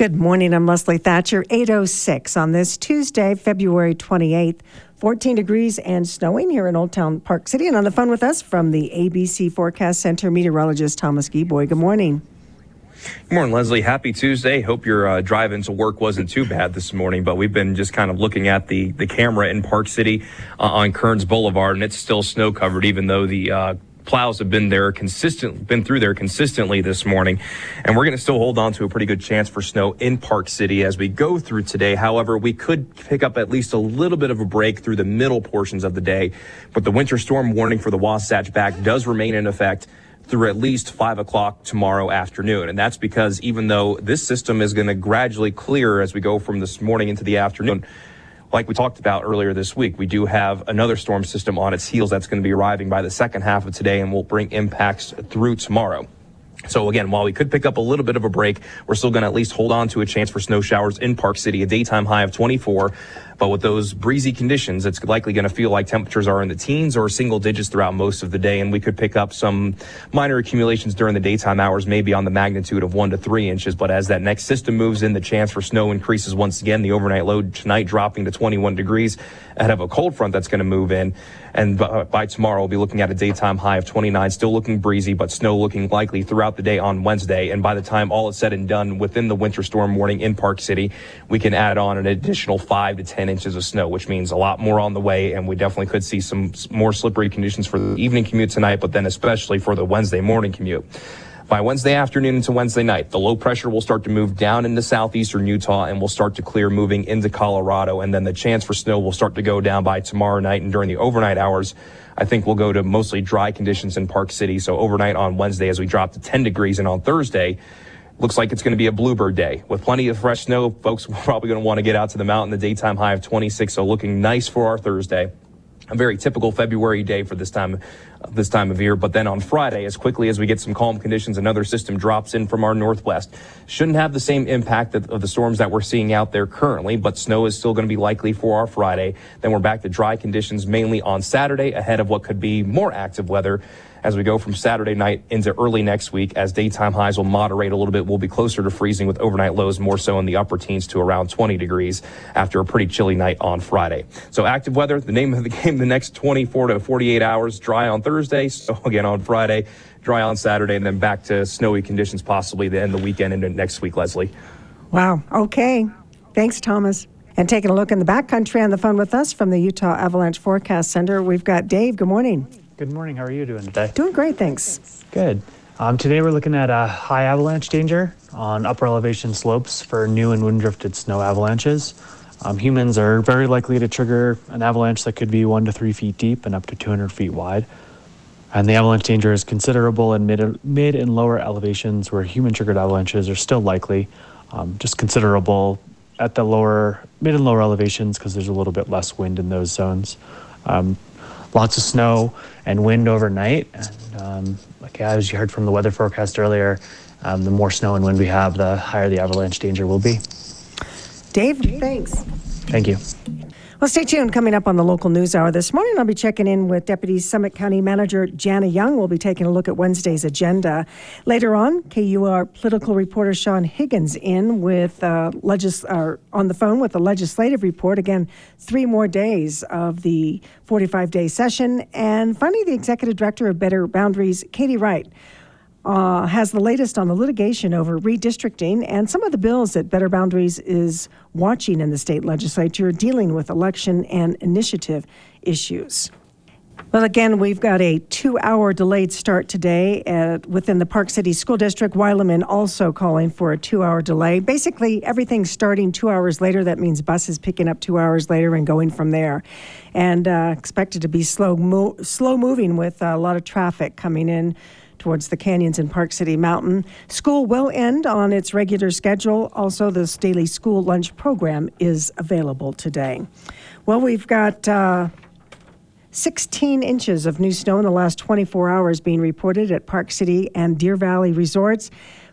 Good morning. I'm Leslie Thatcher. 806 on this Tuesday, February 28th. 14 degrees and snowing here in Old Town Park City. And on the phone with us from the ABC Forecast Center, meteorologist Thomas Geboy. Good morning. Good morning, Leslie. Happy Tuesday. Hope your uh, drive into work wasn't too bad this morning, but we've been just kind of looking at the, the camera in Park City uh, on Kearns Boulevard, and it's still snow covered, even though the uh, plows have been there consistent, been through there consistently this morning. And we're going to still hold on to a pretty good chance for snow in Park City as we go through today. However, we could pick up at least a little bit of a break through the middle portions of the day. But the winter storm warning for the Wasatch back does remain in effect through at least five o'clock tomorrow afternoon. And that's because even though this system is going to gradually clear as we go from this morning into the afternoon, like we talked about earlier this week, we do have another storm system on its heels that's going to be arriving by the second half of today and will bring impacts through tomorrow. So again, while we could pick up a little bit of a break, we're still going to at least hold on to a chance for snow showers in Park City, a daytime high of 24. But with those breezy conditions, it's likely going to feel like temperatures are in the teens or single digits throughout most of the day. And we could pick up some minor accumulations during the daytime hours, maybe on the magnitude of one to three inches. But as that next system moves in, the chance for snow increases once again. The overnight low tonight dropping to 21 degrees ahead of a cold front that's going to move in. And by tomorrow, we'll be looking at a daytime high of 29, still looking breezy, but snow looking likely throughout the day on Wednesday. And by the time all is said and done within the winter storm warning in Park City, we can add on an additional five to 10 inches of snow, which means a lot more on the way. And we definitely could see some more slippery conditions for the evening commute tonight, but then especially for the Wednesday morning commute. By Wednesday afternoon into Wednesday night, the low pressure will start to move down into southeastern Utah and will start to clear moving into Colorado. And then the chance for snow will start to go down by tomorrow night and during the overnight hours. I think we'll go to mostly dry conditions in Park City. So overnight on Wednesday as we drop to 10 degrees and on Thursday, looks like it's going to be a bluebird day with plenty of fresh snow. Folks probably going to want to get out to the mountain. The daytime high of 26. So looking nice for our Thursday a very typical February day for this time this time of year. But then on Friday, as quickly as we get some calm conditions, another system drops in from our northwest. Shouldn't have the same impact of the storms that we're seeing out there currently, but snow is still going to be likely for our Friday. Then we're back to dry conditions mainly on Saturday ahead of what could be more active weather as we go from Saturday night into early next week as daytime highs will moderate a little bit. We'll be closer to freezing with overnight lows more so in the upper teens to around 20 degrees after a pretty chilly night on Friday. So active weather, the name of the game the next 24 to 48 hours, dry on Thursday. So again on Friday, dry on Saturday, and then back to snowy conditions possibly the end of the weekend into next week, Leslie. Wow. Okay. Thanks, Thomas. And taking a look in the backcountry on the phone with us from the Utah Avalanche Forecast Center, we've got Dave. Good morning. Good morning. How are you doing today? Doing great, thanks. Good. Um, today we're looking at a high avalanche danger on upper elevation slopes for new and wind drifted snow avalanches. Um, humans are very likely to trigger an avalanche that could be one to three feet deep and up to 200 feet wide. And the avalanche danger is considerable in mid, mid and lower elevations where human triggered avalanches are still likely. Um, just considerable at the lower, mid and lower elevations because there's a little bit less wind in those zones. Um, lots of snow and wind overnight. And um, like as you heard from the weather forecast earlier, um, the more snow and wind we have, the higher the avalanche danger will be. Dave, thanks. Thank you. Well, stay tuned. Coming up on the local news hour this morning, I'll be checking in with Deputy Summit County Manager Janna Young. We'll be taking a look at Wednesday's agenda. Later on, KUER political reporter Sean Higgins in with uh, legis- uh, on the phone with the legislative report. Again, three more days of the 45 day session. And finally, the executive director of Better Boundaries, Katie Wright uh, has the latest on the litigation over redistricting and some of the bills that Better Boundaries is watching in the state legislature dealing with election and initiative issues. Well, again, we've got a two hour delayed start today at, within the Park City School District. Weileman also calling for a two hour delay. Basically, everything's starting two hours later. That means buses picking up two hours later and going from there. And uh, expected to be slow, mo- slow moving with a lot of traffic coming in towards the canyons in Park City Mountain. School will end on its regular schedule. Also, this daily school lunch program is available today. Well, we've got. Uh, 16 inches of new snow in the last 24 hours being reported at Park City and Deer Valley resorts.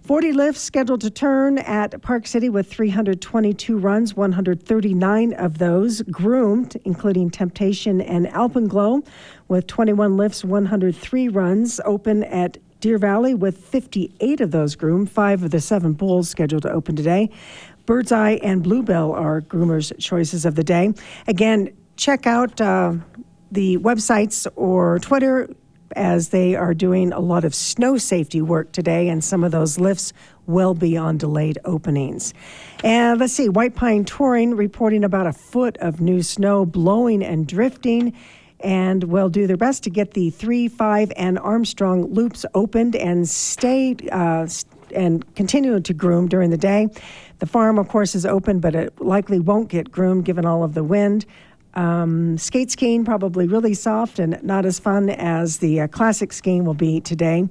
40 lifts scheduled to turn at Park City with 322 runs, 139 of those groomed, including Temptation and Alpenglow, with 21 lifts, 103 runs open at Deer Valley with 58 of those groomed, five of the seven bulls scheduled to open today. Birdseye and Bluebell are groomers' choices of the day. Again, check out uh, the websites or Twitter as they are doing a lot of snow safety work today, and some of those lifts will be on delayed openings. And let's see, White Pine Touring reporting about a foot of new snow blowing and drifting. And will do their best to get the 3, 5, and Armstrong loops opened and stay uh, and continue to groom during the day. The farm, of course, is open, but it likely won't get groomed given all of the wind. Um, skate skiing probably really soft and not as fun as the uh, classic skiing will be today.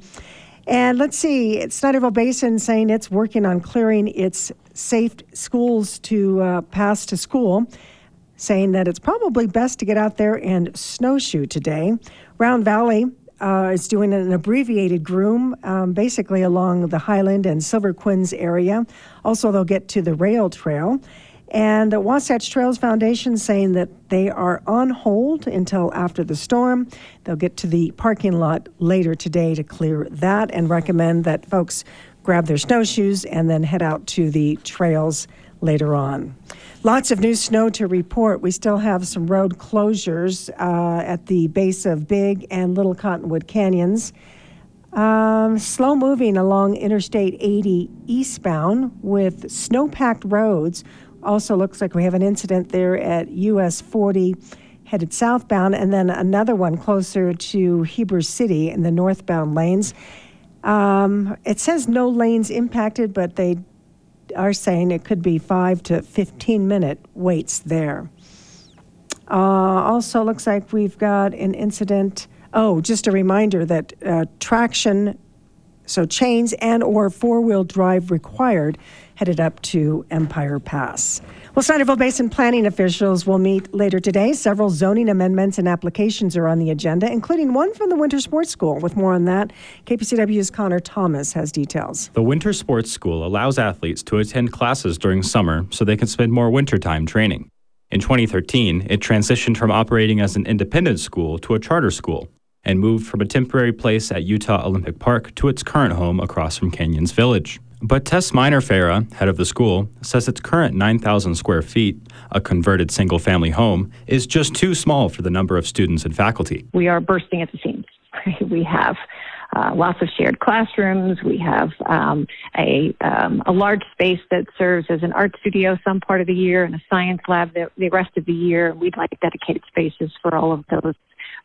And let's see, Snyderville Basin saying it's working on clearing its safe schools to uh, pass to school, saying that it's probably best to get out there and snowshoe today. Round Valley uh, is doing an abbreviated groom, um, basically along the Highland and Silver Quinns area. Also, they'll get to the rail trail. And the Wasatch Trails Foundation saying that they are on hold until after the storm. They'll get to the parking lot later today to clear that and recommend that folks grab their snowshoes and then head out to the trails later on. Lots of new snow to report. We still have some road closures uh, at the base of Big and Little Cottonwood Canyons. Um, slow moving along Interstate 80 eastbound with snow packed roads also looks like we have an incident there at US 40 headed southbound, and then another one closer to Heber City in the northbound lanes. Um, it says no lanes impacted, but they are saying it could be five to 15 minute waits there. Uh, also, looks like we've got an incident. Oh, just a reminder that uh, traction, so chains and or four wheel drive required headed up to Empire Pass. Well, Snyderville Basin planning officials will meet later today. Several zoning amendments and applications are on the agenda, including one from the Winter Sports School. With more on that, KPCW's Connor Thomas has details. The Winter Sports School allows athletes to attend classes during summer so they can spend more wintertime training. In 2013, it transitioned from operating as an independent school to a charter school and moved from a temporary place at Utah Olympic Park to its current home across from Canyons Village. But Tess Miner Farah, head of the school, says its current 9,000 square feet, a converted single family home, is just too small for the number of students and faculty. We are bursting at the seams. we have uh, lots of shared classrooms. We have um, a, um, a large space that serves as an art studio some part of the year and a science lab the, the rest of the year. We'd like dedicated spaces for all of those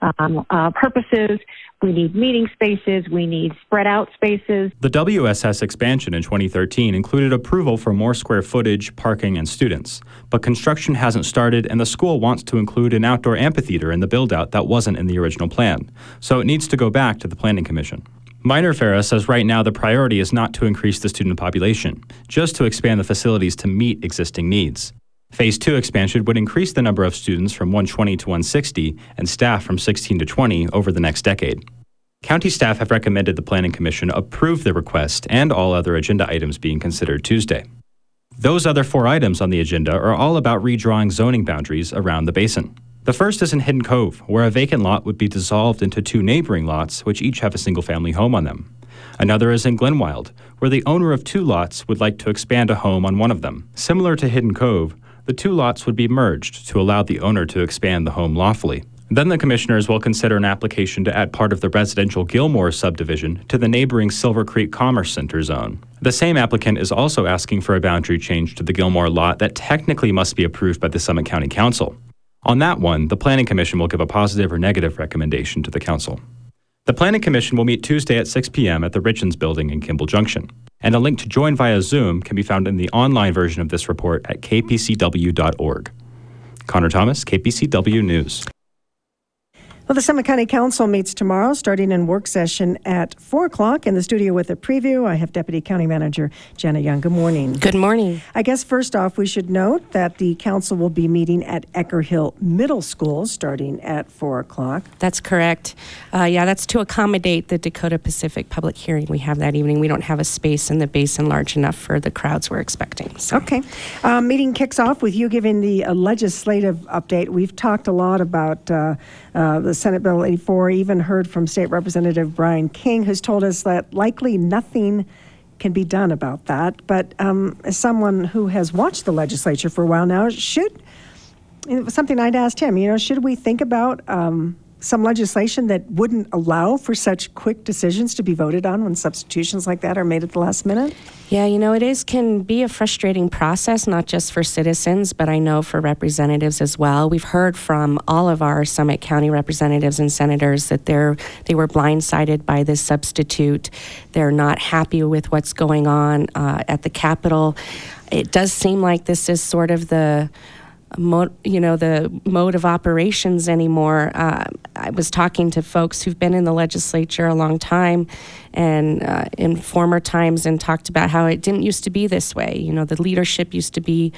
um, uh, purposes. We need meeting spaces. We need spread out spaces. The WSS expansion in 2013 included approval for more square footage, parking, and students. But construction hasn't started, and the school wants to include an outdoor amphitheater in the build out that wasn't in the original plan. So it needs to go back to the Planning Commission. Miner Farah says right now the priority is not to increase the student population, just to expand the facilities to meet existing needs. Phase 2 expansion would increase the number of students from 120 to 160 and staff from 16 to 20 over the next decade. County staff have recommended the Planning Commission approve the request and all other agenda items being considered Tuesday. Those other four items on the agenda are all about redrawing zoning boundaries around the basin. The first is in Hidden Cove, where a vacant lot would be dissolved into two neighboring lots, which each have a single family home on them. Another is in Glenwild, where the owner of two lots would like to expand a home on one of them. Similar to Hidden Cove, the two lots would be merged to allow the owner to expand the home lawfully. Then the commissioners will consider an application to add part of the residential Gilmore subdivision to the neighboring Silver Creek Commerce Center zone. The same applicant is also asking for a boundary change to the Gilmore lot that technically must be approved by the Summit County Council. On that one, the Planning Commission will give a positive or negative recommendation to the Council. The Planning Commission will meet Tuesday at 6 p.m. at the Richins Building in Kimball Junction and a link to join via Zoom can be found in the online version of this report at kpcw.org. Connor Thomas, KPCW News. Well, the Summit County Council meets tomorrow, starting in work session at 4 o'clock. In the studio with a preview, I have Deputy County Manager Janna Young. Good morning. Good morning. I guess first off, we should note that the council will be meeting at Ecker Hill Middle School starting at 4 o'clock. That's correct. Uh, yeah, that's to accommodate the Dakota Pacific public hearing we have that evening. We don't have a space in the basin large enough for the crowds we're expecting. So. Okay. Um, meeting kicks off with you giving the uh, legislative update. We've talked a lot about uh, uh the Senate Bill 84. Even heard from State Representative Brian King, who's told us that likely nothing can be done about that. But um, as someone who has watched the legislature for a while now, should something I'd asked him. You know, should we think about um, some legislation that wouldn't allow for such quick decisions to be voted on when substitutions like that are made at the last minute? Yeah, you know, it is can be a frustrating process, not just for citizens, but I know for representatives as well. We've heard from all of our Summit County representatives and senators that they're they were blindsided by this substitute. They're not happy with what's going on uh, at the Capitol. It does seem like this is sort of the Mo- you know the mode of operations anymore. Uh, I was talking to folks who've been in the legislature a long time, and uh, in former times, and talked about how it didn't used to be this way. You know, the leadership used to be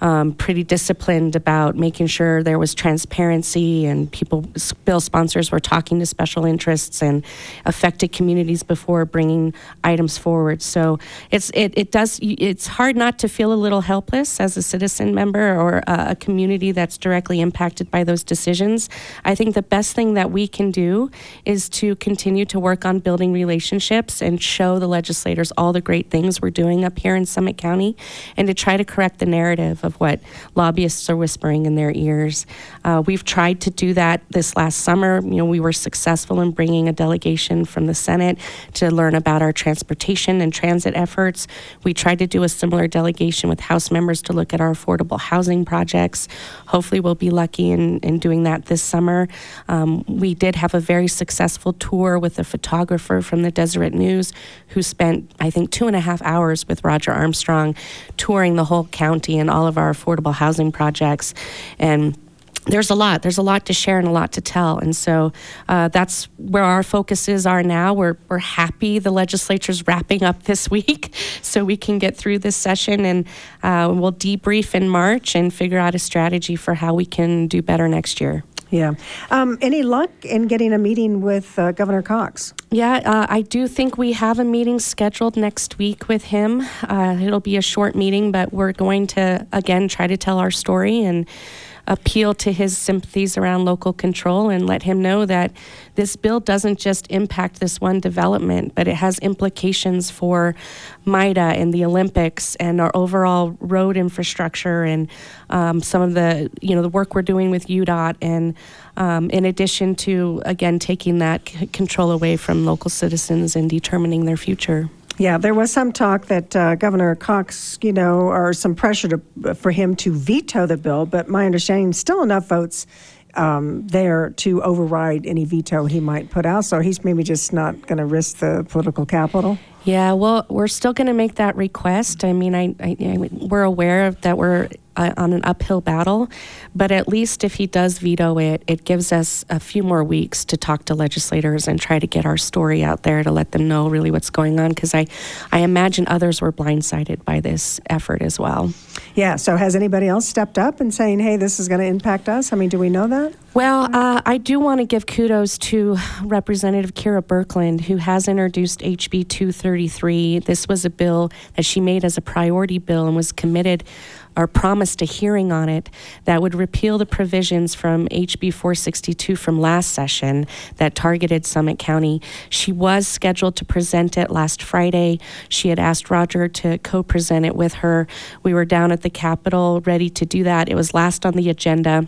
um, pretty disciplined about making sure there was transparency and people, bill sponsors were talking to special interests and affected communities before bringing items forward. So it's it, it does it's hard not to feel a little helpless as a citizen member or a, a community that's directly impacted by those decisions. I think the best thing that we can do is to continue to work on building relationships and show the legislators all the great things we're doing up here in Summit County and to try to correct the narrative of what lobbyists are whispering in their ears. Uh, we've tried to do that this last summer. You know, we were successful in bringing a delegation from the Senate to learn about our transportation and transit efforts. We tried to do a similar delegation with House members to look at our affordable housing projects. Hopefully, we'll be lucky in, in doing that this summer. Um, we did have a very successful tour with a photographer from the Deseret News who spent, I think, two and a half hours with Roger Armstrong touring the whole county and all of our affordable housing projects. And there's a lot. There's a lot to share and a lot to tell. And so uh, that's where our focuses are now. We're, we're happy the legislature's wrapping up this week so we can get through this session and uh, we'll debrief in March and figure out a strategy for how we can do better next year. Yeah. Um, any luck in getting a meeting with uh, Governor Cox? Yeah, uh, I do think we have a meeting scheduled next week with him. Uh, it'll be a short meeting, but we're going to, again, try to tell our story and appeal to his sympathies around local control and let him know that this bill doesn't just impact this one development, but it has implications for MIDA and the Olympics and our overall road infrastructure and um, some of the you know the work we're doing with UDOT and um, in addition to again taking that c- control away from local citizens and determining their future. Yeah, there was some talk that uh, Governor Cox, you know, or some pressure to, for him to veto the bill, but my understanding, still enough votes um, there to override any veto he might put out. So he's maybe just not going to risk the political capital. Yeah, well, we're still going to make that request. I mean, I, I, I we're aware that we're uh, on an uphill battle, but at least if he does veto it, it gives us a few more weeks to talk to legislators and try to get our story out there to let them know really what's going on. Because I, I imagine others were blindsided by this effort as well. Yeah. So has anybody else stepped up and saying, "Hey, this is going to impact us"? I mean, do we know that? Well, uh, I do want to give kudos to Representative Kera Birkeland, who has introduced HB 233. This was a bill that she made as a priority bill and was committed or promised a hearing on it that would repeal the provisions from HB 462 from last session that targeted Summit County. She was scheduled to present it last Friday. She had asked Roger to co present it with her. We were down at the Capitol ready to do that. It was last on the agenda.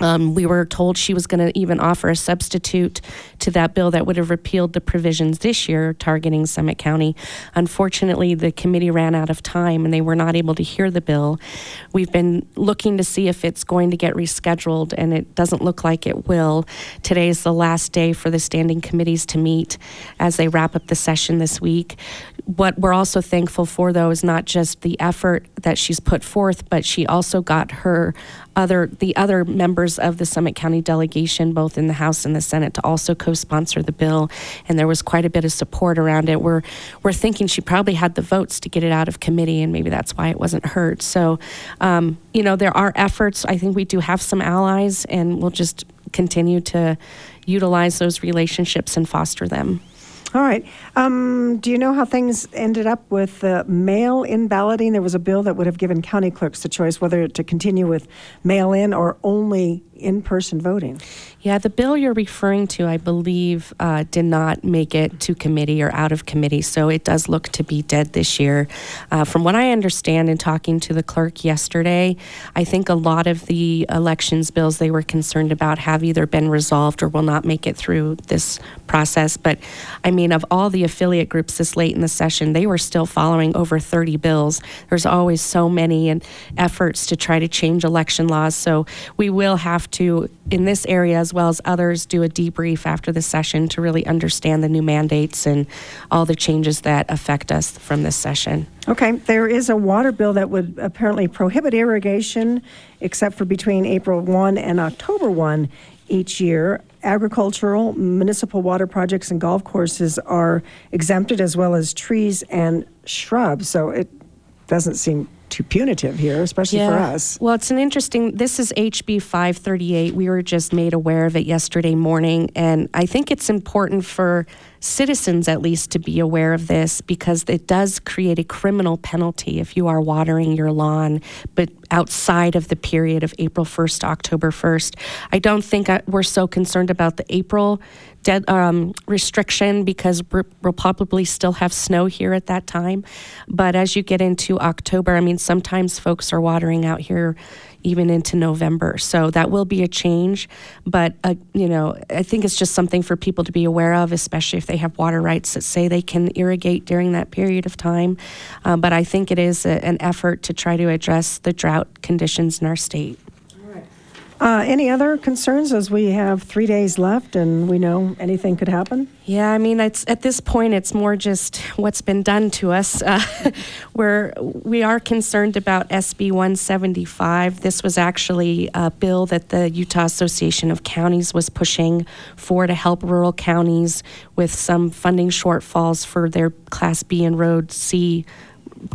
Um, we were told she was going to even offer a substitute to that bill that would have repealed the provisions this year targeting Summit County. Unfortunately, the committee ran out of time and they were not able to hear the bill. We've been looking to see if it's going to get rescheduled, and it doesn't look like it will. Today is the last day for the standing committees to meet as they wrap up the session this week. What we're also thankful for, though, is not just the effort that she's put forth, but she also got her other the other members of the Summit County delegation, both in the House and the Senate, to also co-sponsor the bill, and there was quite a bit of support around it. We're we're thinking she probably had the votes to get it out of committee, and maybe that's why it wasn't heard. So, um, you know, there are efforts. I think we do have some allies, and we'll just continue to utilize those relationships and foster them. All right. Um, do you know how things ended up with uh, mail in balloting? There was a bill that would have given county clerks the choice whether to continue with mail in or only in-person voting. Yeah, the bill you're referring to, I believe, uh, did not make it to committee or out of committee, so it does look to be dead this year. Uh, from what I understand in talking to the clerk yesterday, I think a lot of the elections bills they were concerned about have either been resolved or will not make it through this process. But I mean, of all the affiliate groups this late in the session, they were still following over 30 bills. There's always so many and efforts to try to change election laws, so we will have to, in this area as well as others, do a debrief after the session to really understand the new mandates and all the changes that affect us from this session. Okay, there is a water bill that would apparently prohibit irrigation except for between April 1 and October 1 each year. Agricultural, municipal water projects, and golf courses are exempted, as well as trees and shrubs. So it doesn't seem too punitive here, especially for us. Well, it's an interesting. This is HB 538. We were just made aware of it yesterday morning, and I think it's important for citizens at least to be aware of this because it does create a criminal penalty if you are watering your lawn, but outside of the period of April 1st October 1st. I don't think I, we're so concerned about the April dead, um, restriction because we'll probably still have snow here at that time. But as you get into October, I mean, sometimes folks are watering out here even into November. So that will be a change. But, uh, you know, I think it's just something for people to be aware of, especially if they have water rights that say they can irrigate during that period of time. Uh, but I think it is a, an effort to try to address the drought conditions in our state. Uh, any other concerns as we have three days left and we know anything could happen? Yeah, I mean, at this point, it's more just what's been done to us. Uh, we're we are concerned about SB 175. This was actually a bill that the Utah Association of Counties was pushing for to help rural counties with some funding shortfalls for their Class B and Road C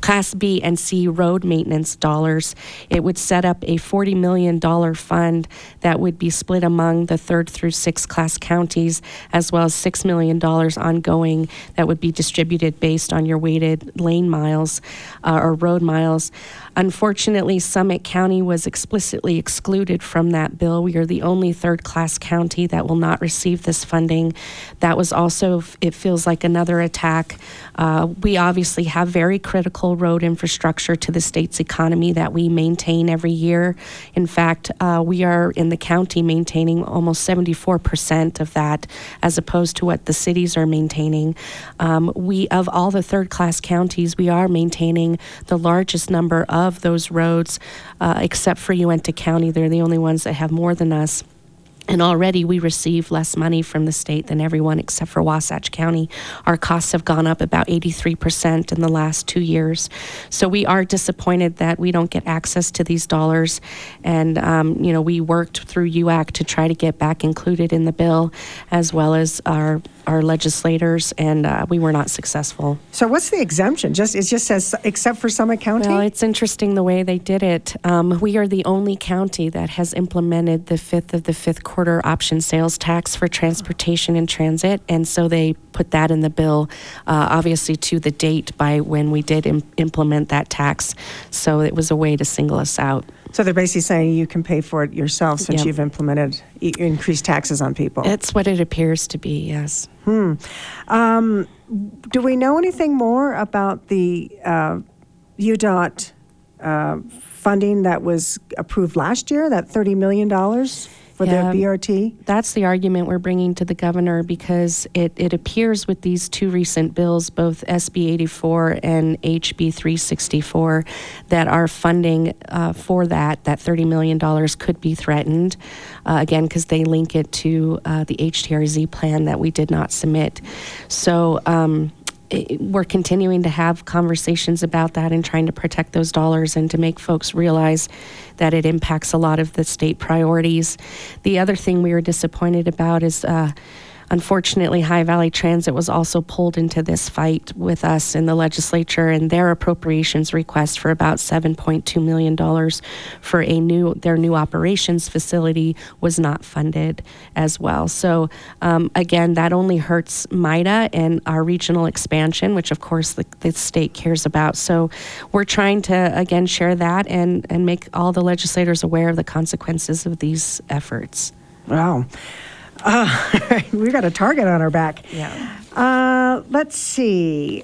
Class B and C road maintenance dollars. It would set up a $40 million fund that would be split among the third through sixth class counties, as well as $6 million ongoing that would be distributed based on your weighted lane miles uh, or road miles. Unfortunately, Summit County was explicitly excluded from that bill. We are the only third class county that will not receive this funding. That was also, it feels like another attack. Uh, we obviously have very critical road infrastructure to the state's economy that we maintain every year. In fact, uh, we are in the county maintaining almost 74% of that, as opposed to what the cities are maintaining. Um, we, of all the third class counties, we are maintaining the largest number of of those roads, uh, except for Uintah County. They're the only ones that have more than us. And already we receive less money from the state than everyone except for Wasatch County. Our costs have gone up about 83% in the last two years. So we are disappointed that we don't get access to these dollars. And, um, you know, we worked through UAC to try to get back included in the bill, as well as our our legislators, and uh, we were not successful. So, what's the exemption? Just it just says except for Summit County. Well, it's interesting the way they did it. Um, we are the only county that has implemented the fifth of the fifth quarter option sales tax for transportation and transit, and so they put that in the bill, uh, obviously to the date by when we did Im- implement that tax. So it was a way to single us out. So they're basically saying you can pay for it yourself since Yep. you've implemented e- increased taxes on people. It's what it appears to be. Yes. Do we know anything more about the uh, UDOT uh, funding that was approved last year, that $30 million for Yeah. the BRT? That's the argument we're bringing to the governor because it, it appears with these two recent bills, both SB 84 and HB 364, that our funding uh, for that, that $30 million, could be threatened. Uh, again, because they link it to uh, the HTRZ plan that we did not submit. So, um, we're continuing to have conversations about that and trying to protect those dollars and to make folks realize that it impacts a lot of the state priorities. The other thing we were disappointed about is uh, Unfortunately, High Valley Transit was also pulled into this fight with us in the legislature, and their appropriations request for about $7.2 million for a new their new operations facility was not funded as well. So um, again, that only hurts MIDA and our regional expansion, which of course the, the state cares about. So we're trying to again share that and and make all the legislators aware of the consequences of these efforts. Wow. Uh, we got a target on our back. Yeah. Uh, let's see.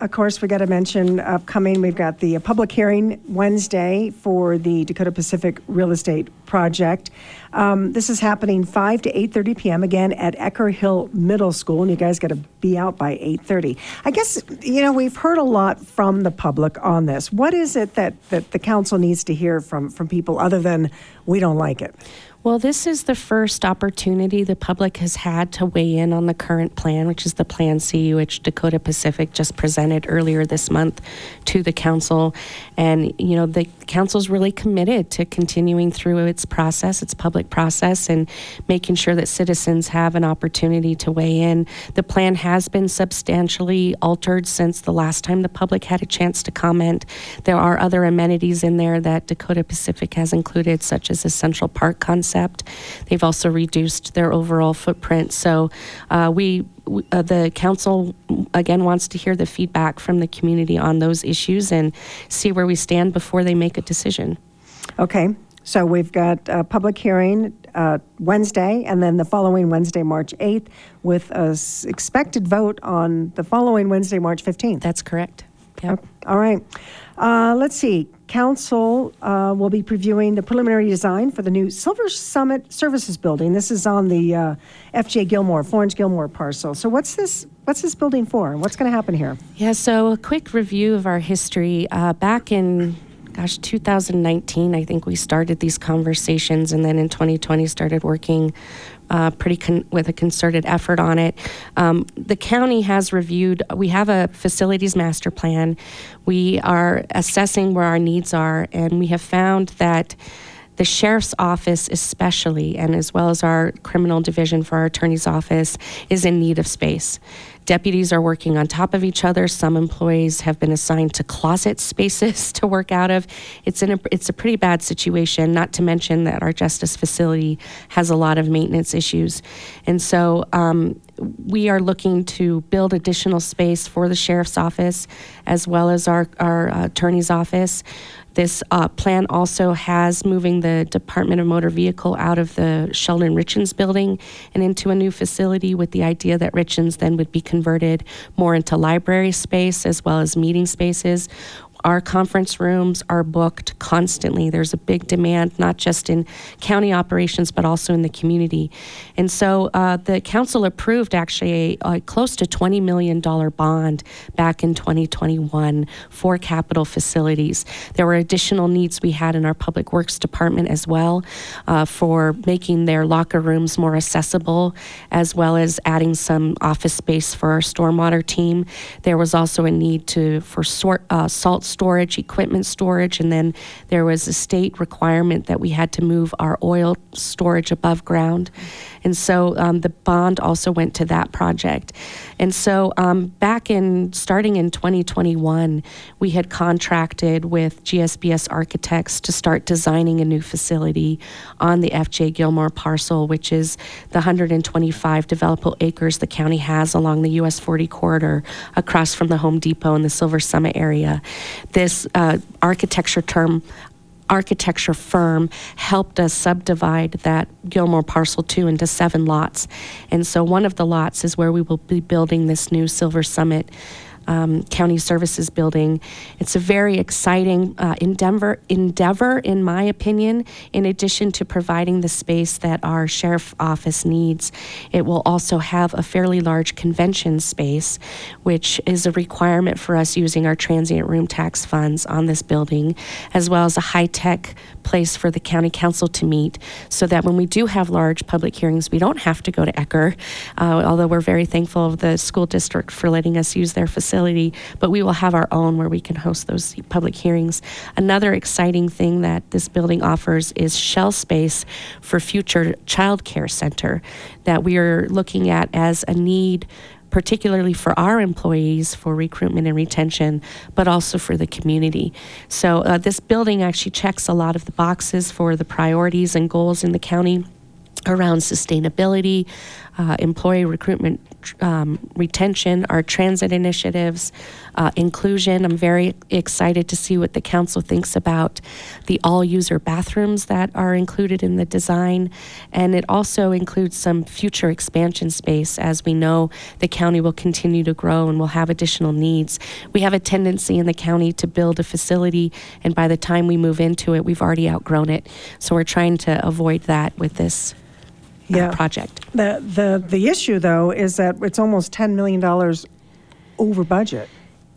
Of course, we got to mention upcoming. We've got the uh, public hearing Wednesday for the Dakota Pacific Real Estate Project. Um, this is happening 5 to 8:30 p.m. again at Ecker Hill Middle School, and you guys got to be out by 8:30. I guess you know we've heard a lot from the public on this. What is it that that the council needs to hear from from people other than we don't like it? Well, this is the first opportunity the public has had to weigh in on the current plan, which is the Plan C, which Dakota Pacific just presented earlier this month to the council. And, you know, the council's really committed to continuing through its process, its public process, and making sure that citizens have an opportunity to weigh in. The plan has been substantially altered since the last time the public had a chance to comment. There are other amenities in there that Dakota Pacific has included, such as a Central Park concept concept. They've also reduced their overall footprint. So uh, we, uh, the council again wants to hear the feedback from the community on those issues and see where we stand before they make a decision. Okay. So we've got a public hearing uh, Wednesday, and then the following Wednesday, March 8th, with a s- expected vote on the following Wednesday, March 15th. That's correct. Yep. All right. Uh, let's see. Council uh, will be previewing the preliminary design for the new Silver Summit Services Building. This is on the uh, FJ Gilmore, Florence Gilmore parcel. So what's this? What's this building for? What's going to happen here? Yeah, so a quick review of our history. Uh, back in, gosh, 2019, I think we started these conversations, and then in 2020 started working uh, pretty con- with a concerted effort on it. Um, the county has reviewed. We have a facilities master plan. We are assessing where our needs are, and we have found that the sheriff's office, especially, and as well as our criminal division for our attorney's office, is in need of space. Deputies are working on top of each other. Some employees have been assigned to closet spaces to work out of. It's in a, it's a pretty bad situation. Not to mention that our justice facility has a lot of maintenance issues, and so um, we are looking to build additional space for the sheriff's office as well as our our uh, attorney's office. This uh, plan also has moving the Department of Motor Vehicle out of the Sheldon Richins building and into a new facility with the idea that Richins then would be converted more into library space as well as meeting spaces. Our conference rooms are booked constantly. There's a big demand, not just in county operations, but also in the community. And so uh, the council approved actually a, a close to $20 million bond back in 2021 for capital facilities. There were additional needs we had in our public works department as well uh, for making their locker rooms more accessible, as well as adding some office space for our stormwater team. There was also a need to for sort, uh, salt storage, equipment storage, and then there was a state requirement that we had to move our oil storage above ground. And so um, the bond also went to that project. And so um, back in starting in 2021, we had contracted with GSBS Architects to start designing a new facility on the FJ Gilmore parcel, which is the 125 developable acres the county has along the US 40 corridor across from the Home Depot and the Silver Summit area. This uh, architecture term architecture firm helped us subdivide that Gilmore parcel 2 into seven lots. And so one of the lots is where we will be building this new Silver Summit um, County Services Building. It's a very exciting uh, endeavor, endeavor, in my opinion. In addition to providing the space that our sheriff office needs, it will also have a fairly large convention space, which is a requirement for us using our transient room tax funds on this building, as well as a high tech place for the county council to meet, so that when we do have large public hearings, we don't have to go to Ecker. Uh, although we're very thankful of the school district for letting us use their facility facility, but we will have our own where we can host those public hearings. Another exciting thing that this building offers is shell space for future child care center that we are looking at as a need particularly for our employees for recruitment and retention, but also for the community. So, uh, this building actually checks a lot of the boxes for the priorities and goals in the county around sustainability, uh, employee recruitment, um, retention, our transit initiatives, uh, inclusion. I'm very excited to see what the council thinks about the all user bathrooms that are included in the design. And it also includes some future expansion space as we know the county will continue to grow and will have additional needs. We have a tendency in the county to build a facility, and by the time we move into it, we've already outgrown it. So we're trying to avoid that with this Yeah. project. The, the, the issue, though, is that it's almost $10 million over budget.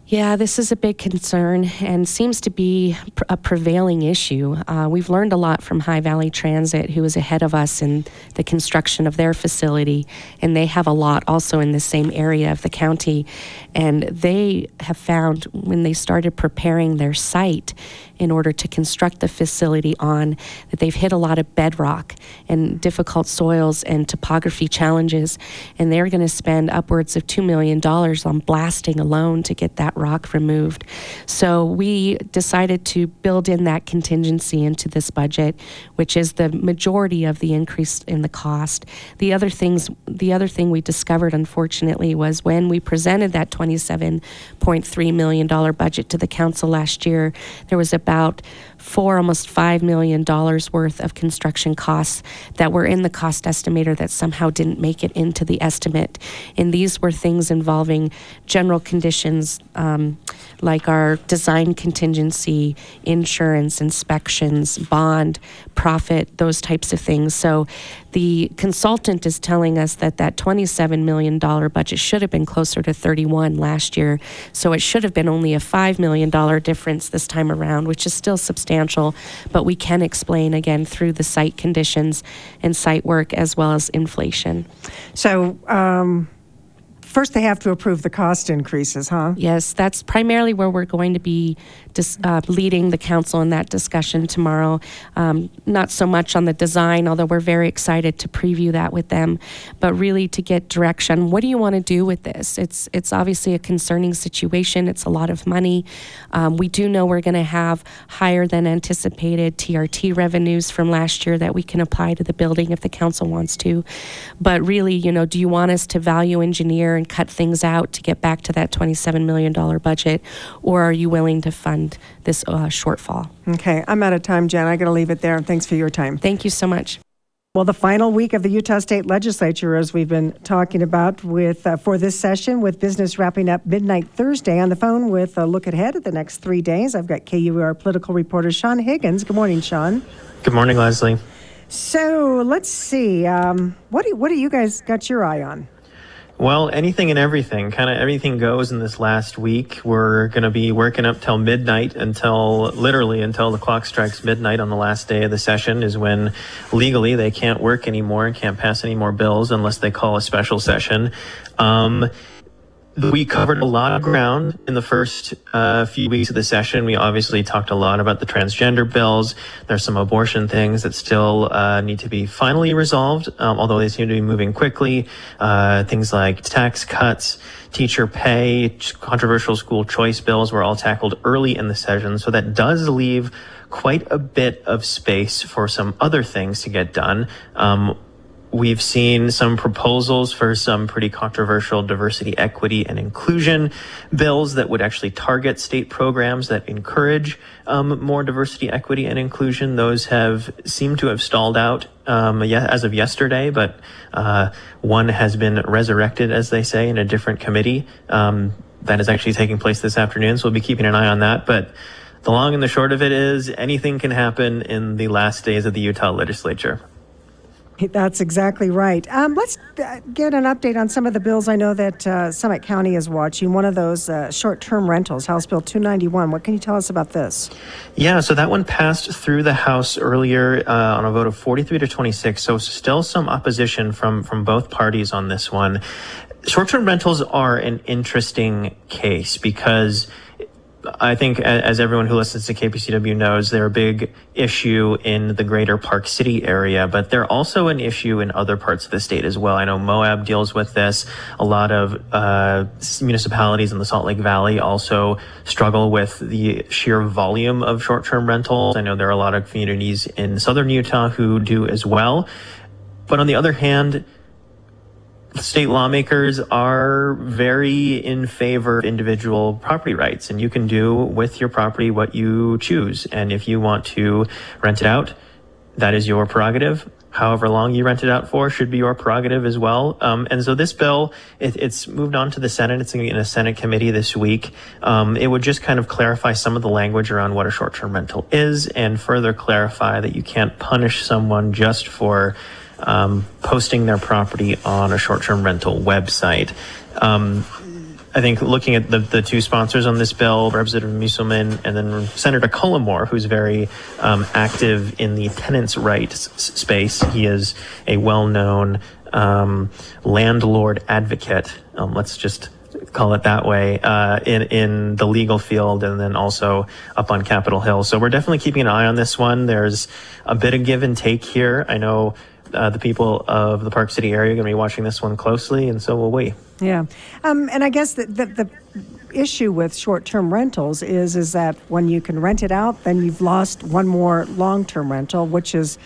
Yeah, this is a big concern and seems to be a prevailing issue. Uh, we've learned a lot from High Valley Transit, who is ahead of us in the construction of their facility, and they have a lot also in the same area of the county. And they have found when they started preparing their site in order to construct the facility on that they've hit a lot of bedrock and difficult soils and topography challenges, and they're going to spend upwards of $2 million on blasting alone to get that rock removed. So we decided to build in that contingency into this budget, which is the majority of the increase in the cost. The other things, the other thing we discovered, unfortunately, was when we presented that $27.3 million budget to the council last year, there was about four, almost $5 million worth of construction costs that were in the cost estimator that somehow didn't make it into the estimate. And these were things involving general conditions um, like our design contingency, insurance, inspections, bond, profit, those types of things. So the consultant is telling us that that $27 million budget should have been closer to 31 last year. So it should have been only a $5 million difference this time around, which is still substantial, but we can explain again through the site conditions and site work as well as inflation. So, um, first they have to approve the cost increases, huh? Yes, that's primarily where we're going to be dis- uh, leading the council in that discussion tomorrow. Um, not so much on the design, although we're very excited to preview that with them, but really to get direction. What do you want to do with this? It's it's obviously a concerning situation. It's a lot of money. Um, we do know we're going to have higher than anticipated TRT revenues from last year that we can apply to the building if the council wants to. But really, you know, do you want us to value engineer and cut things out to get back to that $27 million budget, or are you willing to fund this uh, shortfall? Okay, I'm out of time, Jen. I got to leave it there. Thanks for your time. Thank you so much. Well, the final week of the Utah State Legislature, as we've been talking about with uh, for this session, with business wrapping up midnight Thursday. On the phone with a look ahead at the next three days, I've got KUER political reporter Sean Higgins. Good morning, Sean. Good morning, Leslie. So let's see. Um, what do what do you guys got your eye on? Well, anything and everything, kind of everything goes in this last week. We're going to be working up till midnight until literally until the clock strikes midnight on the last day of the session is when legally they can't work anymore and can't pass any more bills unless they call a special session. Um, we covered a lot of ground in the first uh, few weeks of the session. We obviously talked a lot about the transgender bills. There's some abortion things that still uh, need to be finally resolved, um, although they seem to be moving quickly. Uh, things like tax cuts, teacher pay, controversial school choice bills were all tackled early in the session. So that does leave quite a bit of space for some other things to get done. Um, We've seen some proposals for some pretty controversial diversity, equity, and inclusion bills that would actually target state programs that encourage um, more diversity, equity, and inclusion. Those have seemed to have stalled out um, as of yesterday, but uh, one has been resurrected, as they say, in a different committee. Um, that is actually taking place this afternoon, so we'll be keeping an eye on that. But the long and the short of it is anything can happen in the last days of the Utah legislature. That's exactly right. Um, let's uh, get an update on some of the bills I know that uh, Summit County is watching. One of those uh, short term rentals, House Bill 291. What can you tell us about this? Yeah, so that one passed through the House earlier uh, on a vote of 43 to 26. So still some opposition from, from both parties on this one short-term rentals are an interesting case because I think, as everyone who listens to KPCW knows, they're a big issue in the greater Park City area, but they're also an issue in other parts of the state as well. I know Moab deals with this. A lot of uh, municipalities in the Salt Lake Valley also struggle with the sheer volume of short term rentals. I know there are a lot of communities in southern Utah who do as well. But on the other hand, state lawmakers are very in favor of individual property rights, and you can do with your property what you choose. And if you want to rent it out, that is your prerogative. However long you rent it out for should be your prerogative as well. Um, and so this bill, it, it's moved on to the Senate. It's in a Senate committee this week. Um, it would just kind of clarify some of the language around what a short-term rental is, and further clarify that you can't punish someone just for um, posting their property on a short-term rental website. Um, I think looking at the, the two sponsors on this bill, Representative Musselman and then Senator Cullimore, who's very um, active in the tenants' rights space. He is a well-known um, landlord advocate. Um, let's just call it that way, uh, in in the legal field, and then also up on Capitol Hill. So we're definitely keeping an eye on this one. There's a bit of give and take here. I know uh, the people of the Park City area are going to be watching this one closely, and so will we. Yeah, um, and I guess the, the, the issue with short-term rentals is is that when you can rent it out, then you've lost one more long-term rental, which is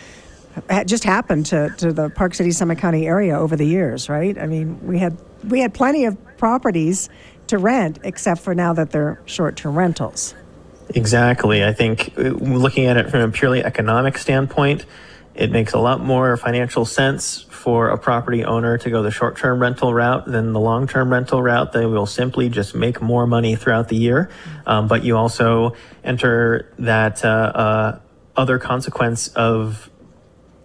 just happened to, to the Park City Summit County area over the years, right? I mean, we had we had plenty of properties to rent, except for now that they're short-term rentals. Exactly. I think uh, looking at it from a purely economic standpoint, it makes a lot more financial sense for a property owner to go the short term rental route than the long term rental route. They will simply just make more money throughout the year. Um, but you also enter that uh, uh, other consequence of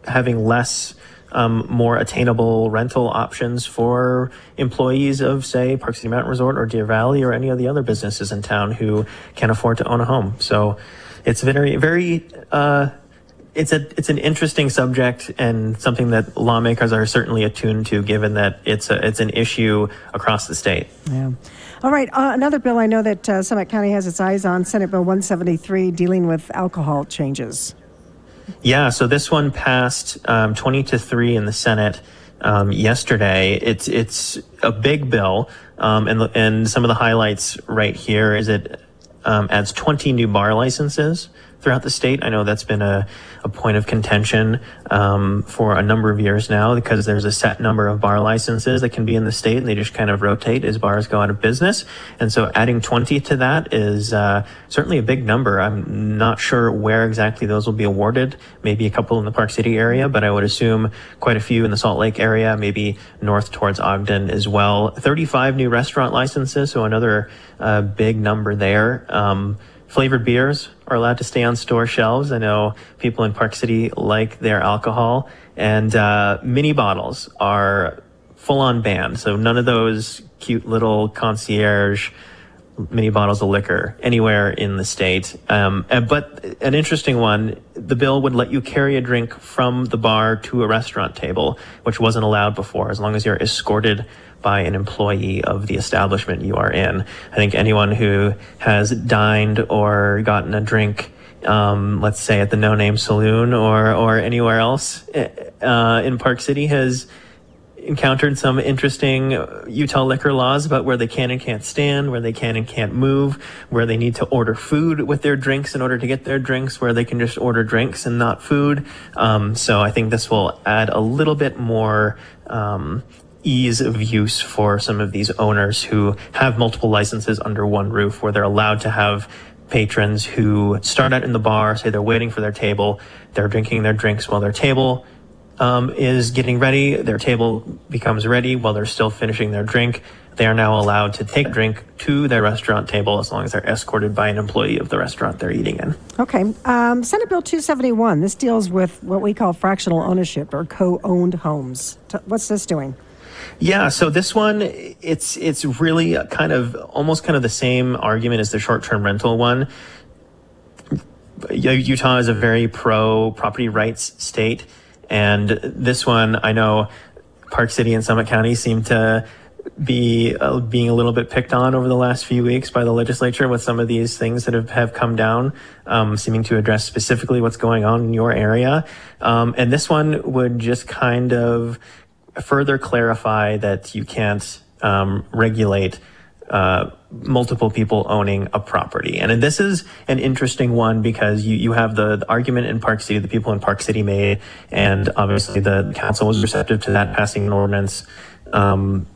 having less. Um, more attainable rental options for employees of, say, Park City Mountain Resort or Deer Valley or any of the other businesses in town who can afford to own a home. So it's very, very uh, it's a it's an interesting subject and something that lawmakers are certainly attuned to, given that it's a it's an issue across the state. Yeah. All right. Uh, another bill I know that uh, Summit County has its eyes on, Senate Bill 173, dealing with alcohol changes. Yeah. So this one passed um, 20 to three in the Senate. Um, yesterday. It's it's a big bill, um, and and some of the highlights right here is it um, adds 20 new bar licenses throughout the state. I know that's been a, a point of contention um, for a number of years now because there's a set number of bar licenses that can be in the state and they just kind of rotate as bars go out of business. And so adding 20 to that is uh, certainly a big number. I'm not sure where exactly those will be awarded. Maybe a couple in the Park City area, but I would assume quite a few in the Salt Lake area, maybe north towards Ogden as well. 35 new restaurant licenses, so another uh, big number there. Um, flavored beers are allowed to stay on store shelves. I know people in Park City like their alcohol, and uh, mini bottles are full on banned. So none of those cute little concierge mini bottles of liquor anywhere in the state. Um, but an interesting one, the bill would let you carry a drink from the bar to a restaurant table, which wasn't allowed before, as long as you're escorted by an employee of the establishment you are in. I think anyone who has dined or gotten a drink, um, let's say at the No Name Saloon or or anywhere else uh, in Park City, has encountered some interesting Utah liquor laws about where they can and can't stand, where they can and can't move, where they need to order food with their drinks in order to get their drinks, where they can just order drinks and not food. Um, so I think this will add a little bit more um, ease of use for some of these owners who have multiple licenses under one roof where they're allowed to have patrons who start out in the bar, say they're waiting for their table, they're drinking their drinks while their table um, is getting ready, their table becomes ready while they're still finishing their drink. They are now allowed to take drink to their restaurant table as long as they're escorted by an employee of the restaurant they're eating in. Okay. Um, Senate Bill 271, this deals with what we call fractional ownership or co owned homes. What's this doing? Yeah, so this one, it's it's really kind of almost kind of the same argument as the short-term rental one. Utah is a very pro property rights state, and this one I know Park City and Summit County seem to be uh, being a little bit picked on over the last few weeks by the legislature with some of these things that have, have come down, um, seeming to address specifically what's going on in your area. Um, and this one would just kind of further clarify that you can't um, regulate uh, multiple people owning a property. And this is an interesting one because you, you have the, the, argument in Park City, the people in Park City made, and obviously the council was receptive to that, passing an ordinance um,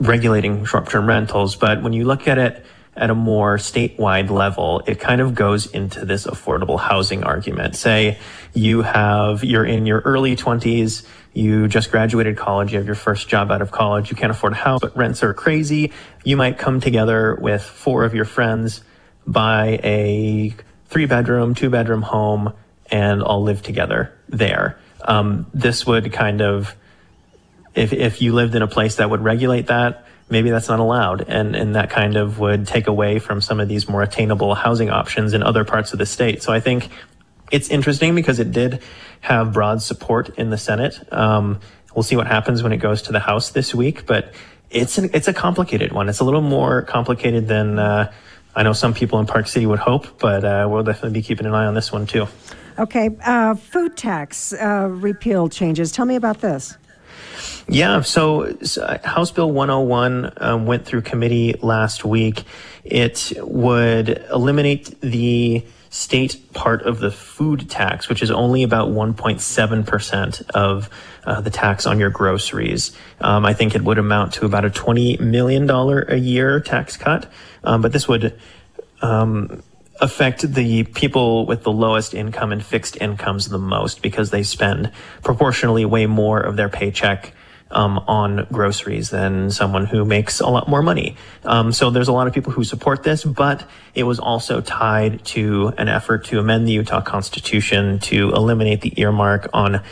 regulating short term rentals. But when you look at it at a more statewide level, it kind of goes into this affordable housing argument. Say you have, you're in your early 20s, you just graduated college, you have your first job out of college, you can't afford a house, but rents are crazy. You might come together with four of your friends, buy a three bedroom, two bedroom home, and all live together there. Um, this would kind of, if, if you lived in a place that would regulate that, maybe that's not allowed. And, and that kind of would take away from some of these more attainable housing options in other parts of the state. So I think it's interesting because it did have broad support in the Senate. Um, we'll see what happens when it goes to the House this week, but it's an, it's a complicated one. It's a little more complicated than uh, I know some people in Park City would hope, but uh, we'll definitely be keeping an eye on this one too. Okay, uh, food tax uh, repeal changes. Tell me about this. Yeah, so, so House Bill 101 um, went through committee last week. It would eliminate the state part of the food tax, which is only about 1.7% of uh, the tax on your groceries. Um, I think it would amount to about a $20 million a year tax cut. Um, but this would um, affect the people with the lowest income and fixed incomes the most because they spend proportionally way more of their paycheck um, on groceries than someone who makes a lot more money. Um, so there's a lot of people who support this, but it was also tied to an effort to amend the Utah Constitution to eliminate the earmark on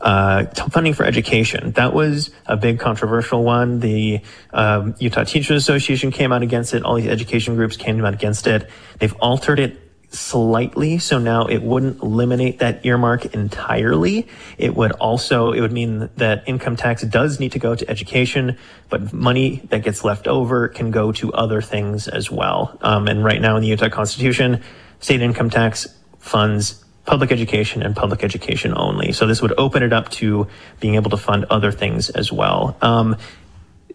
uh, funding for education. That was a big controversial one. The um, Utah Teachers Association came out against it. All these education groups came out against it. They've altered it slightly. So now it wouldn't eliminate that earmark entirely. It would also, it would mean that income tax does need to go to education, but money that gets left over can go to other things as well. Um, and right now in the Utah Constitution, state income tax funds public education and public education only. So this would open it up to being able to fund other things as well. Um,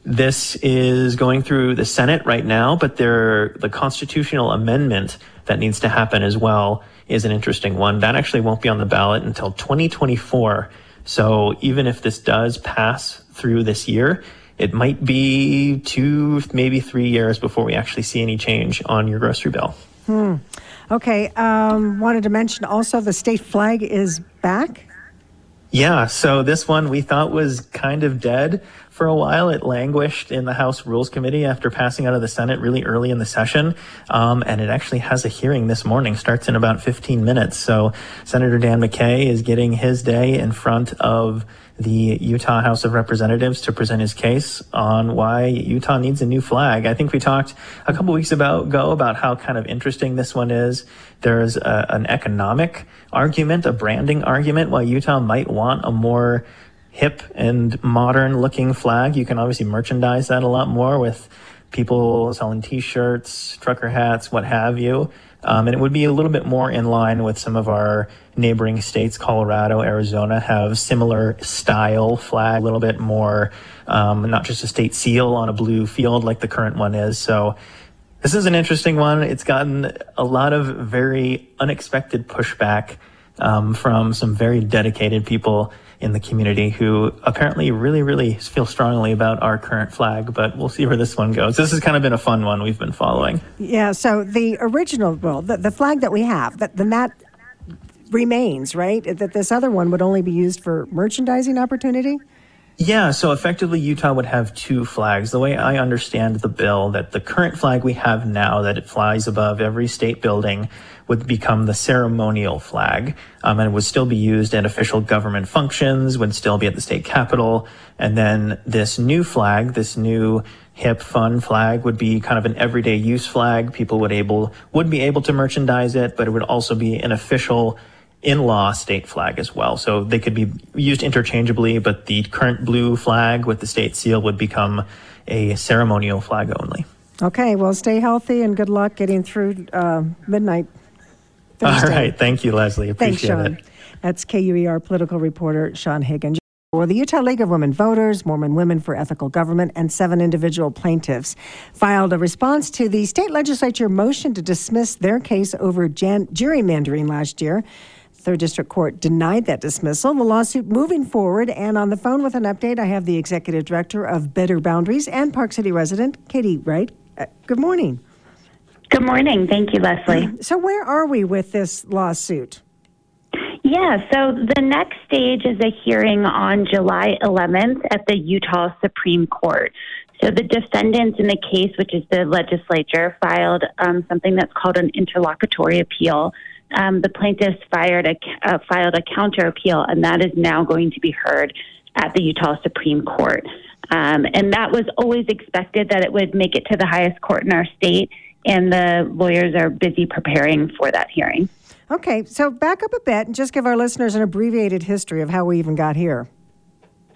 this is going through the Senate right now, but there, the constitutional amendment that needs to happen as well is an interesting one. That actually won't be on the ballot until 2024. So even if this does pass through this year, it might be two, maybe three years before we actually see any change on your grocery bill. Hmm. Okay. Um, wanted to mention also the state flag is back. Yeah, so this one we thought was kind of dead for a while. It languished in the House Rules Committee after passing out of the Senate really early in the session. Um, and it actually has a hearing this morning, starts in about 15 minutes. So Senator Dan McCay is getting his day in front of the Utah House of Representatives to present his case on why Utah needs a new flag. I think we talked a couple weeks ago about how kind of interesting this one is. There's a, an economic argument, a branding argument, why Utah might want a more hip and modern looking flag. You can obviously merchandise that a lot more with people selling t-shirts, trucker hats, what have you. Um, and it would be a little bit more in line with some of our neighboring states. Colorado, Arizona have similar style flag, a little bit more, um, not just a state seal on a blue field like the current one is. So this is an interesting one. It's gotten a lot of very unexpected pushback um, from some very dedicated people in the community who apparently really, really feel strongly about our current flag, but we'll see where this one goes. This has kind of been a fun one we've been following. Yeah, so the original, well, the, the flag that we have, that, then that remains, right? That this other one would only be used for merchandising opportunity? Yeah, so effectively Utah would have two flags. The way I understand the bill, that the current flag we have now, that it flies above every state building, would become the ceremonial flag, um, and would still be used in official government functions, would still be at the state capitol. And then this new flag, this new hip fun flag would be kind of an everyday use flag. People would able, would be able to merchandise it, but it would also be an official in-law state flag as well. So they could be used interchangeably, but the current blue flag with the state seal would become a ceremonial flag only. Okay, well, stay healthy and good luck getting through uh, midnight. All Thursday. right. Thank you, Leslie. Thanks, Sean. it. That's KUER political reporter Sean Higgins. Well, the Utah League of Women Voters, Mormon Women for Ethical Government, and seven individual plaintiffs filed a response to the state legislature motion to dismiss their case over jan- gerrymandering last year. Third District Court denied that dismissal. The lawsuit moving forward, and on the phone with an update, I have the executive director of Better Boundaries and Park City resident Katie Wright. Uh, good morning. Good morning. Thank you, Leslie. So, where are we with this lawsuit? Yeah, so the next stage is a hearing on July 11th at the Utah Supreme Court. So the defendants in the case, which is the legislature, filed um, something that's called an interlocutory appeal. Um, the plaintiffs fired a, uh, filed a counter appeal, and that is now going to be heard at the Utah Supreme Court. Um, and that was always expected that it would make it to the highest court in our state, and the lawyers are busy preparing for that hearing. Okay, so back up a bit and just give our listeners an abbreviated history of how we even got here.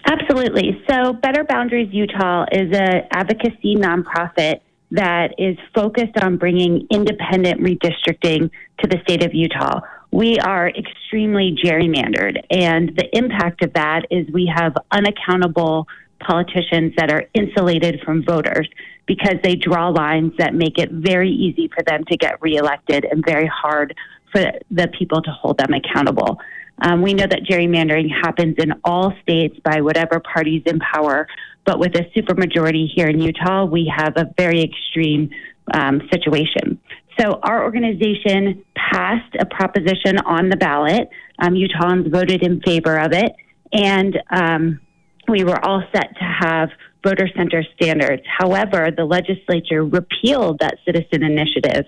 Absolutely. So, Better Boundaries Utah is an advocacy nonprofit that is focused on bringing independent redistricting to the state of Utah. We are extremely gerrymandered, and the impact of that is we have unaccountable politicians that are insulated from voters because they draw lines that make it very easy for them to get reelected and very hard for the people to hold them accountable. Um, we know that gerrymandering happens in all states by whatever party's in power, but with a supermajority here in Utah, we have a very extreme um, situation. So our organization passed a proposition on the ballot. Um, Utahns voted in favor of it, and um, we were all set to have voter center standards. However, the legislature repealed that citizen initiative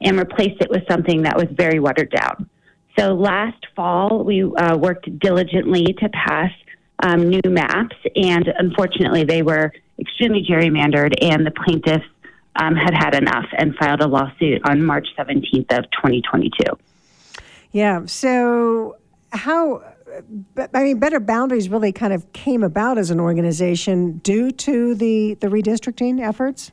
and replaced it with something that was very watered down. So last fall, we uh, worked diligently to pass um, new maps, and unfortunately, they were extremely gerrymandered, and the plaintiffs um, had had enough and filed a lawsuit on March 17th of 2022. Yeah, so how, I mean, Better Boundaries really kind of came about as an organization due to the, the redistricting efforts?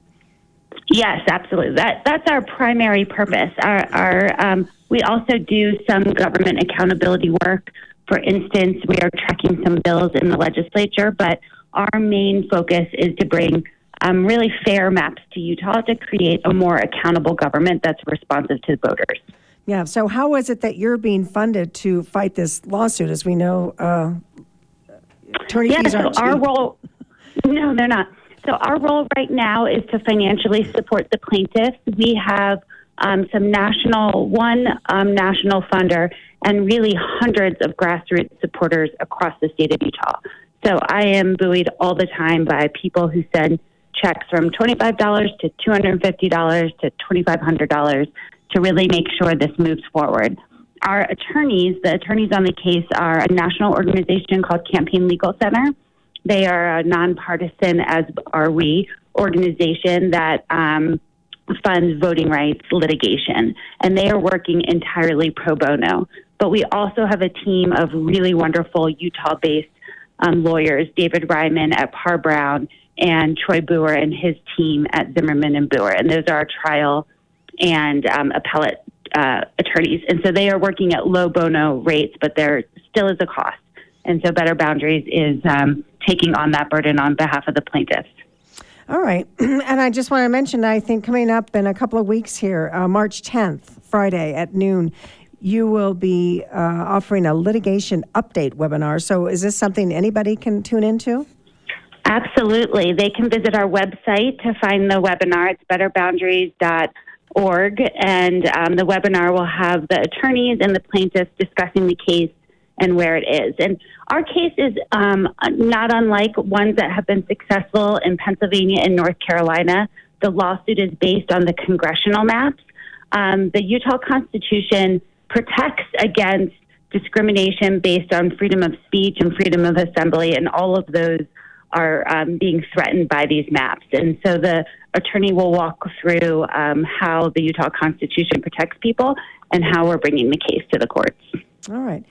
Yes, absolutely. That that's our primary purpose. Our, our um, we also do some government accountability work. For instance, we are tracking some bills in the legislature, but our main focus is to bring um, really fair maps to Utah to create a more accountable government that's responsive to voters. Yeah, so how is it that you're being funded to fight this lawsuit? As we know, uh, attorney Yeah, fees so aren't our cheap. role, no, they're not. So our role right now is to financially support the plaintiffs. We have um, some national, one um, national funder, and really hundreds of grassroots supporters across the state of Utah. So I am buoyed all the time by people who send checks from $25 to $250 to $2,500 to really make sure this moves forward. Our attorneys, the attorneys on the case, are a national organization called Campaign Legal Center. They are a nonpartisan, as are we, organization that um, funds voting rights litigation, and they are working entirely pro bono. But we also have a team of really wonderful Utah based um, lawyers, David Reymann at Parr Brown and Troy Booher and his team at Zimmerman and Booher. And those are our trial and um, appellate uh, attorneys. And so they are working at low bono rates, but there still is a cost. And so Better Boundaries is um, taking on that burden on behalf of the plaintiffs. All right. and I just want to mention, I think coming up in a couple of weeks here, uh, March 10th, Friday at noon, you will be uh, offering a litigation update webinar. So is this something anybody can tune into? Absolutely. They can visit our website to find the webinar. It's betterboundaries.org. And um, the webinar will have the attorneys and the plaintiffs discussing the case and where it is. And our case is um, not unlike ones that have been successful in Pennsylvania and North Carolina. The lawsuit is based on the congressional maps. Um, the Utah Constitution protects against discrimination based on freedom of speech and freedom of assembly, and all of those are um, being threatened by these maps. And so the attorney will walk through um, how the Utah Constitution protects people and how we're bringing the case to the courts. All right.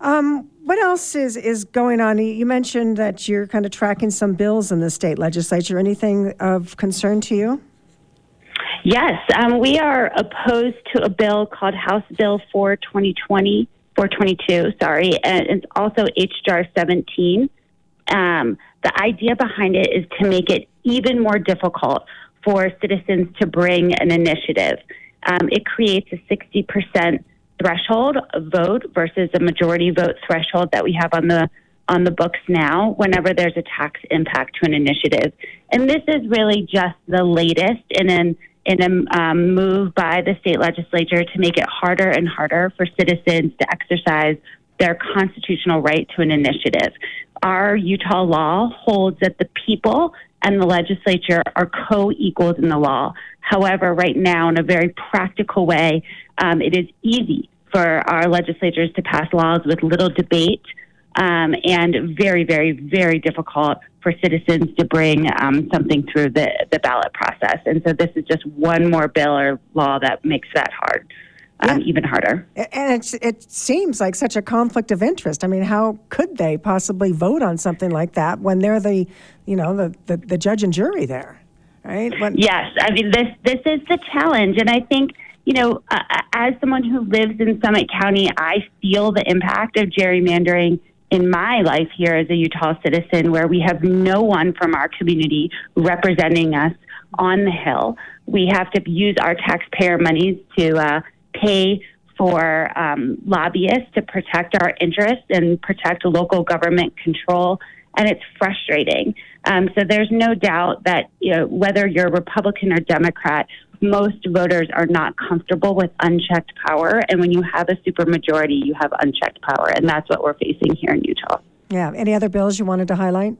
Um, what else is, is going on? You mentioned that you're kind of tracking some bills in the state legislature. Anything of concern to you? Yes, um, we are opposed to a bill called House Bill 4 2020, 422, sorry, and it's also HR 17. Um, the idea behind it is to make it even more difficult for citizens to bring an initiative. Um, it creates a 60% threshold vote versus a majority vote threshold that we have on the on the books now whenever there's a tax impact to an initiative. And this is really just the latest in an in a um, move by the state legislature to make it harder and harder for citizens to exercise their constitutional right to an initiative. Our Utah law holds that the people and the legislature are co equals in the law. However, right now, in a very practical way, um, it is easy for our legislatures to pass laws with little debate um, and very, very, very difficult for citizens to bring um, something through the, the ballot process. And so this is just one more bill or law that makes that hard. Um. Even harder. And it seems like such a conflict of interest. I mean, how could they possibly vote on something like that when they're the, you know, the, the, the judge and jury there, right? When- yes, I mean this this is the challenge, and I think you know, uh, as someone who lives in Summit County, I feel the impact of gerrymandering in my life here as a Utah citizen, where we have no one from our community representing us on the Hill. We have to use our taxpayer monies to uh, pay for um, lobbyists to protect our interests and protect local government control. And it's frustrating. Um, so there's no doubt that you know, whether you're Republican or Democrat, most voters are not comfortable with unchecked power. And when you have a supermajority, you have unchecked power. And that's what we're facing here in Utah. Yeah. Any other bills you wanted to highlight?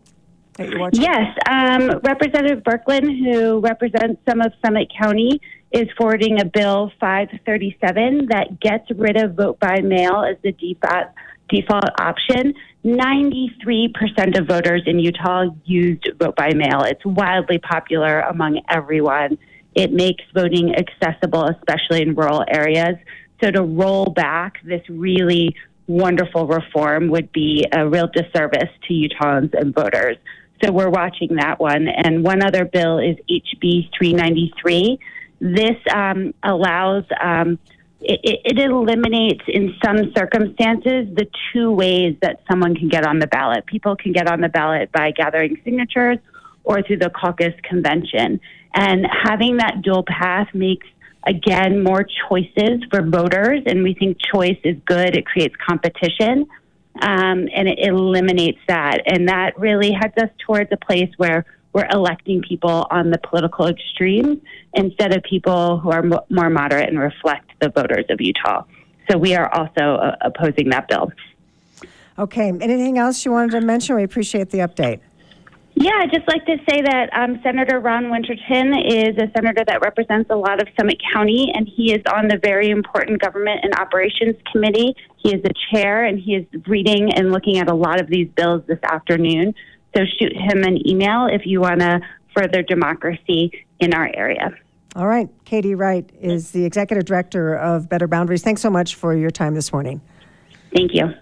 Yes. Um, Representative Birkeland, who represents some of Summit County, is forwarding a bill 537 that gets rid of vote by mail as the default, default option. 93% of voters in Utah used vote by mail. It's wildly popular among everyone. It makes voting accessible, especially in rural areas. So to roll back this really wonderful reform would be a real disservice to Utahns and voters. So we're watching that one. And one other bill is HB 393. This um, allows, um, it, it, eliminates in some circumstances the two ways that someone can get on the ballot. People can get on the ballot by gathering signatures or through the caucus convention. And having that dual path makes, again, more choices for voters. And we think choice is good, it creates competition. Um, and it eliminates that. And that really heads us towards a place where we're electing people on the political extremes instead of people who are mo- more moderate and reflect the voters of Utah. So we are also uh, opposing that bill. Okay. Anything else you wanted to mention? We appreciate the update. Yeah, I'd just like to say that um, Senator Ron Winterton is a senator that represents a lot of Summit County, and he is on the very important Government and Operations Committee. He is the chair, and he is reading and looking at a lot of these bills this afternoon. So shoot him an email if you want to further democracy in our area. All right. Katie Wright is the executive director of Better Boundaries. Thanks so much for your time this morning. Thank you.